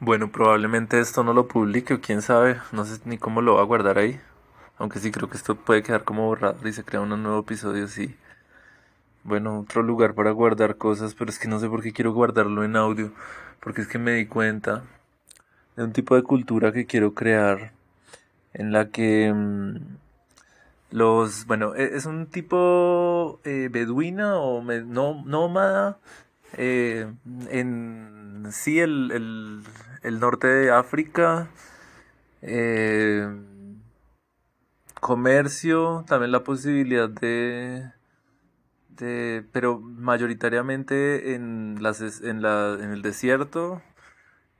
Bueno, probablemente esto no lo publique o quién sabe, no sé ni cómo lo va a guardar ahí. Aunque sí creo que esto puede quedar como borrado y se crea un nuevo episodio así. Bueno, otro lugar para guardar cosas, pero es que no sé por qué quiero guardarlo en audio. Porque es que me di cuenta de un tipo de cultura que quiero crear en la que mm, los, bueno, e- es un tipo eh, beduina o me- no, nómada eh, en sí el, el, el norte de África, eh, comercio, también la posibilidad de, de, pero mayoritariamente en las, en la, en el desierto,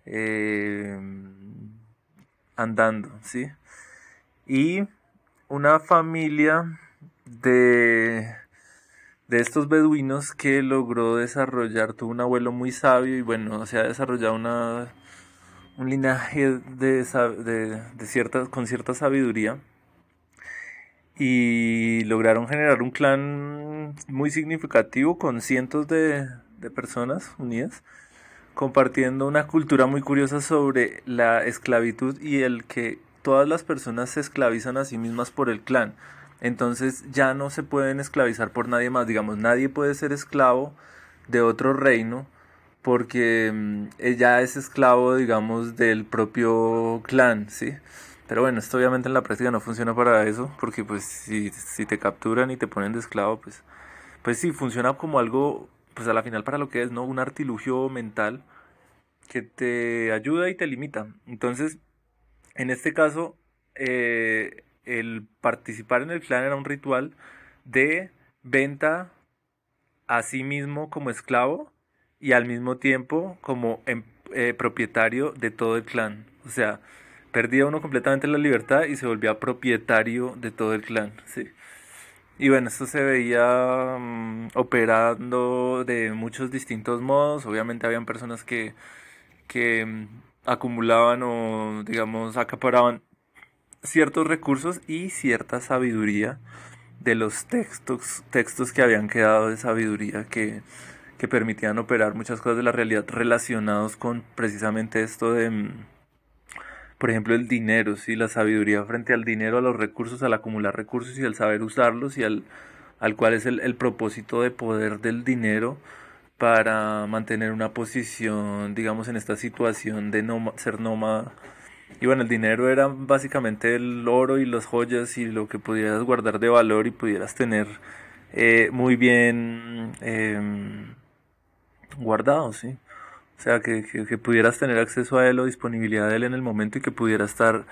eh, andando, ¿sí? Y una familia de, de estos beduinos que logró desarrollar, tuvo un abuelo muy sabio y bueno, se ha desarrollado una, un linaje de, de, de con cierta sabiduría y lograron generar un clan muy significativo con cientos de, de personas unidas compartiendo una cultura muy curiosa sobre la esclavitud y el que todas las personas se esclavizan a sí mismas por el clan. Entonces ya no se pueden esclavizar por nadie más. Digamos, nadie puede ser esclavo de otro reino porque mm, ella es esclavo, digamos, del propio clan, ¿sí? Pero bueno, esto obviamente en la práctica no funciona para eso, porque pues si, si te capturan y te ponen de esclavo, pues, pues sí, funciona como algo, pues a la final para lo que es, ¿no? Un artilugio mental que te ayuda y te limita. Entonces, en este caso, eh, el participar en el clan era un ritual de venta a sí mismo como esclavo y al mismo tiempo como em- eh, propietario de todo el clan. O sea, perdía uno completamente la libertad y se volvía propietario de todo el clan, ¿sí? Y bueno, esto se veía mm, operando de muchos distintos modos. Obviamente habían personas que, que mm, acumulaban o, digamos, acaparaban ciertos recursos y cierta sabiduría de los textos, textos que habían quedado de sabiduría que, que permitían operar muchas cosas de la realidad relacionados con precisamente esto de, mm, por ejemplo, el dinero, ¿sí? La sabiduría frente al dinero, a los recursos, al acumular recursos y al saber usarlos y al, al cual es el, el propósito de poder del dinero para mantener una posición, digamos, en esta situación de nóma- ser nómada. Y bueno, el dinero era básicamente el oro y las joyas y lo que pudieras guardar de valor y pudieras tener eh, muy bien em, guardado, ¿sí? O sea, que, que, pudieras tener acceso a él o disponibilidad de él en el momento y que pudiera estar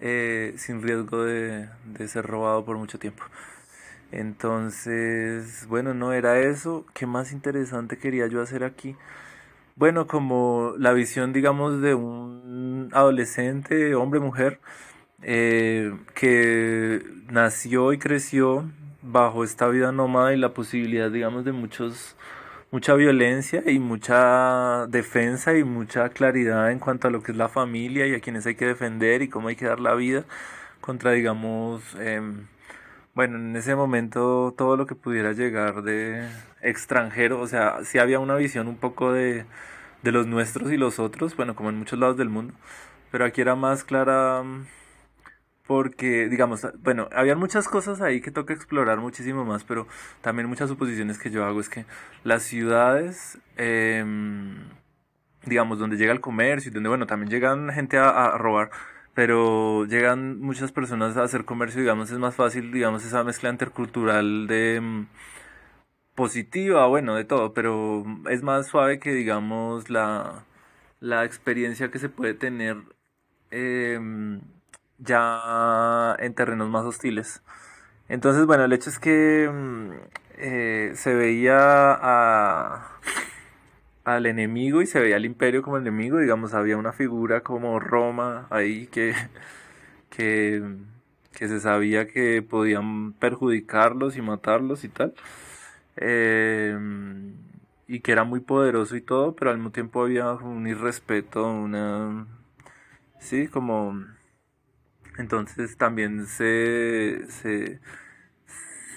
eh, sin riesgo de, de ser robado por mucho tiempo. Entonces, bueno, no era eso. ¿Qué más interesante quería yo hacer aquí? Bueno, como la visión, digamos, de un adolescente, hombre, mujer, eh, que nació y creció bajo esta vida nómada y la posibilidad, digamos, de muchos, mucha violencia y mucha defensa y mucha claridad en cuanto a lo que es la familia y a quienes hay que defender y cómo hay que dar la vida contra, digamos, em, bueno, en ese momento todo lo que pudiera llegar de extranjero, o sea, sí había una visión un poco de, de los nuestros y los otros, bueno, como en muchos lados del mundo, pero aquí era más clara mm, porque, digamos, bueno, habían muchas cosas ahí que toca explorar muchísimo más, pero también muchas suposiciones que yo hago es que las ciudades, em, digamos, donde llega el comercio y donde, bueno, también llegan gente a robar, pero llegan muchas personas a hacer comercio, digamos, es más fácil, digamos, esa mezcla intercultural de mm, positiva, bueno, de todo, pero es más suave que, digamos, la, la experiencia que se puede tener em, ya en terrenos más hostiles. Entonces, bueno, el hecho es que mm, eh, se veía a, al enemigo y se veía al imperio como enemigo, digamos, había una figura como Roma ahí que, que, que se sabía que podían perjudicarlos y matarlos y tal, eh, y que era muy poderoso y todo, pero al mismo tiempo había un irrespeto, una... Sí, como... Entonces también se, se,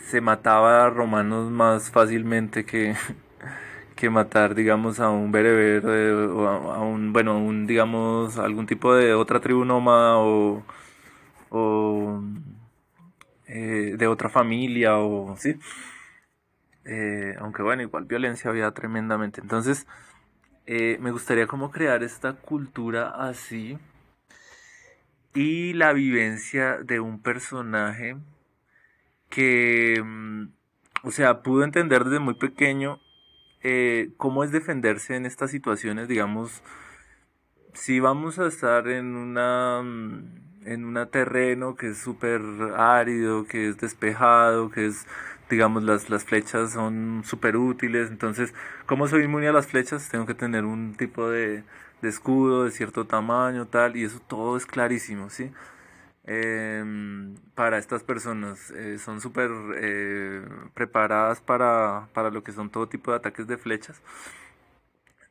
se mataba a romanos más fácilmente que, que matar, digamos, a un bereber eh, o a, un, bueno, un, digamos, algún tipo de otra tribu nómada o, o eh, de otra familia o, sí. Eh, aunque bueno, igual violencia había tremendamente. Entonces, me gustaría como crear esta cultura así y la vivencia de un personaje que, mm, o sea, pudo entender desde muy pequeño eh, cómo es defenderse en estas situaciones, digamos, si vamos a estar en una mm, en un terreno que es súper árido, que es despejado, que es, digamos, las, las flechas son súper útiles, entonces, como soy inmune a las flechas, tengo que tener un tipo de, de escudo de cierto tamaño, tal, y eso todo es clarísimo, ¿sí? Em, para estas personas eh, son súper eh, preparadas para, para lo que son todo tipo de ataques de flechas.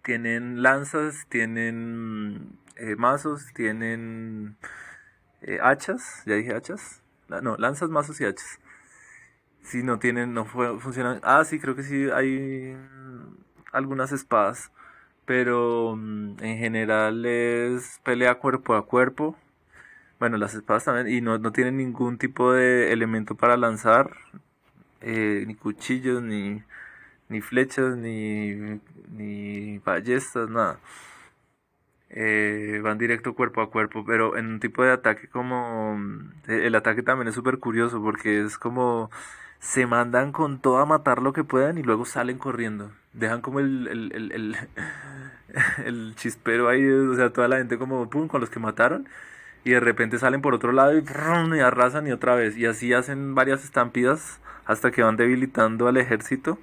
Tienen lanzas, tienen eh, mazos, tienen hachas, ya dije hachas, no, lanzas, mazos y hachas. Si no tienen, no funcionan. Ah, sí, creo que sí hay algunas espadas pero mm, en general es pelea cuerpo a cuerpo. Bueno, las espadas también, y no, no tienen ningún tipo de elemento para lanzar, eh, ni cuchillos, ni, ni flechas, ni, ni ballestas, nada. Eh, van directo cuerpo a cuerpo, pero en un tipo de ataque como... Mm, el ataque también es súper curioso porque es como se mandan con todo a matar lo que puedan y luego salen corriendo. Dejan como el, el, el, el, chispero ahí, o sea, toda la gente como pum, con los que mataron. Y de repente salen por otro lado y, arrasan y otra vez. Y así hacen varias estampidas hasta que van debilitando al ejército.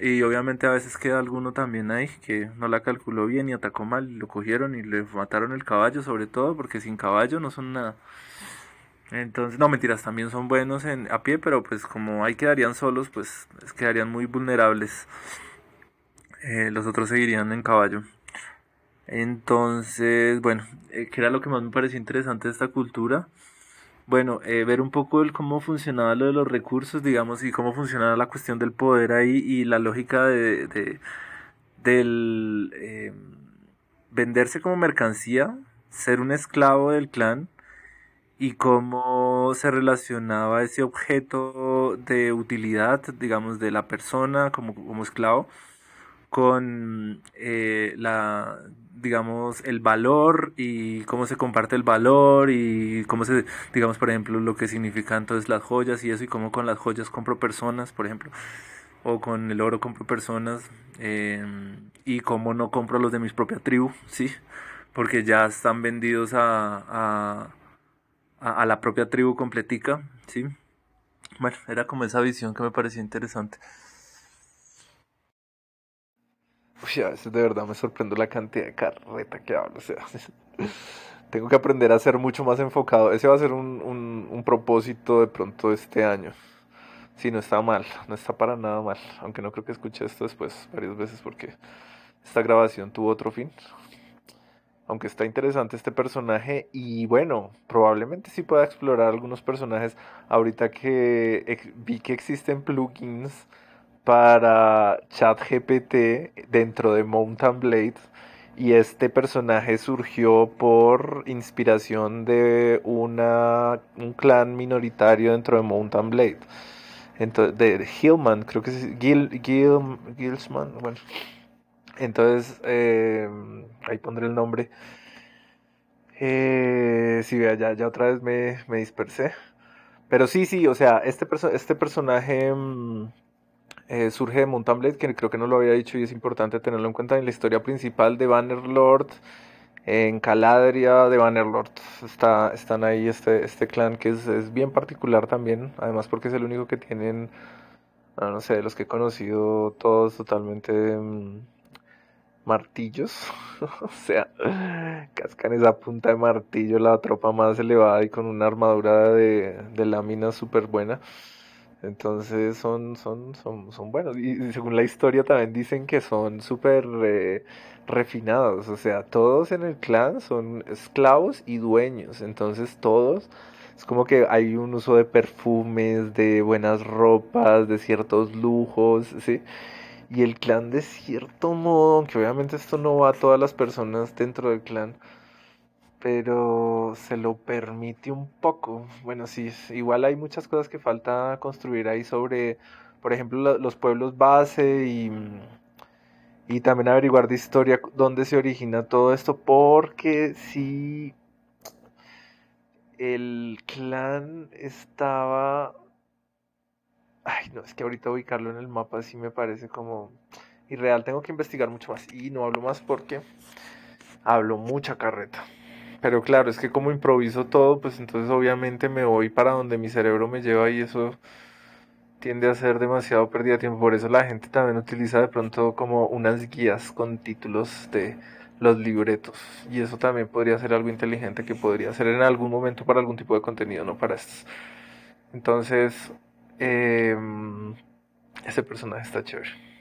Y obviamente a veces queda alguno también ahí que no la calculó bien y atacó mal. Y lo cogieron y le mataron el caballo sobre todo porque sin caballo no son nada. Entonces, no mentiras, también son buenos en, a pie, pero pues como ahí quedarían solos, pues quedarían muy vulnerables. Eh, los otros seguirían en caballo. Entonces, bueno, eh, ¿qué era lo que más me pareció interesante de esta cultura? Bueno, eh, ver un poco el cómo funcionaba lo de los recursos, digamos, y cómo funcionaba la cuestión del poder ahí y la lógica de, de del venderse como mercancía, ser un esclavo del clan y cómo se relacionaba ese objeto de utilidad, digamos, de la persona como, como esclavo con eh, la digamos el valor y cómo se comparte el valor y cómo se digamos por ejemplo lo que significan entonces las joyas y eso y cómo con las joyas compro personas por ejemplo o con el oro compro personas em, y cómo no compro los de mi propia tribu sí porque ya están vendidos a a, la propia tribu completica, ¿sí? Bueno, era como esa visión que me parecía interesante. Uy, a veces de verdad me sorprende la cantidad de carreta que hablo, o sea, tengo que aprender a ser mucho más enfocado. Ese va a ser un, un, un propósito de pronto este año. Sí, no está mal, no está para nada mal, aunque no creo que escuche esto después varias veces porque esta grabación tuvo otro fin, aunque está interesante este personaje y bueno, probablemente sí pueda explorar algunos personajes ahorita que vi que existen plugins para ChatGPT dentro de Mountain Blade y este personaje surgió por inspiración de una, un clan minoritario dentro de Mountain Blade. Entonces, de Hillman, creo que es Gil, Gil, Gilsman, bueno, entonces, eh, ahí pondré el nombre. Eh, sí, vea, ya, ya otra vez me, me dispersé. Pero sí, sí, o sea, este, este personaje mm, eh, surge de Mountain que creo que no lo había dicho y es importante tenerlo en cuenta en la historia principal de Bannerlord. En Caladria de Bannerlord está, están ahí este, este clan que es, es bien particular también, además porque es el único que tienen, no, sé, de los que he conocido todos totalmente... Mm, martillos. o sea, cascan esa punta de martillo, la tropa más elevada y con una armadura de, de lámina súper buena. Entonces son, son, son, son buenos. Y según la historia también dicen que son súper eh, refinados. O sea, todos en el clan son esclavos y dueños. Entonces todos es como que hay un uso de perfumes, de buenas ropas, de ciertos lujos, ¿sí? Y el clan de cierto modo, aunque obviamente esto no va a todas las personas dentro del clan, pero se lo permite un poco. Bueno, sí, igual hay muchas cosas que falta construir ahí sobre, por ejemplo, los pueblos base y, y también averiguar de historia dónde se origina todo esto, porque sí, el clan estaba Ay, no, es que ahorita ubicarlo en el mapa sí me parece como irreal. Tengo que investigar mucho más. Y no hablo más porque hablo mucha carreta. Pero claro, es que como improviso todo, pues entonces obviamente me voy para donde mi cerebro me lleva y eso tiende a ser demasiado pérdida de tiempo. Por eso la gente también utiliza de pronto como unas guías con títulos de los libretos. Y eso también podría ser algo inteligente que podría ser en algún momento para algún tipo de contenido, no para estos. Entonces, eh, ese personaje está chévere.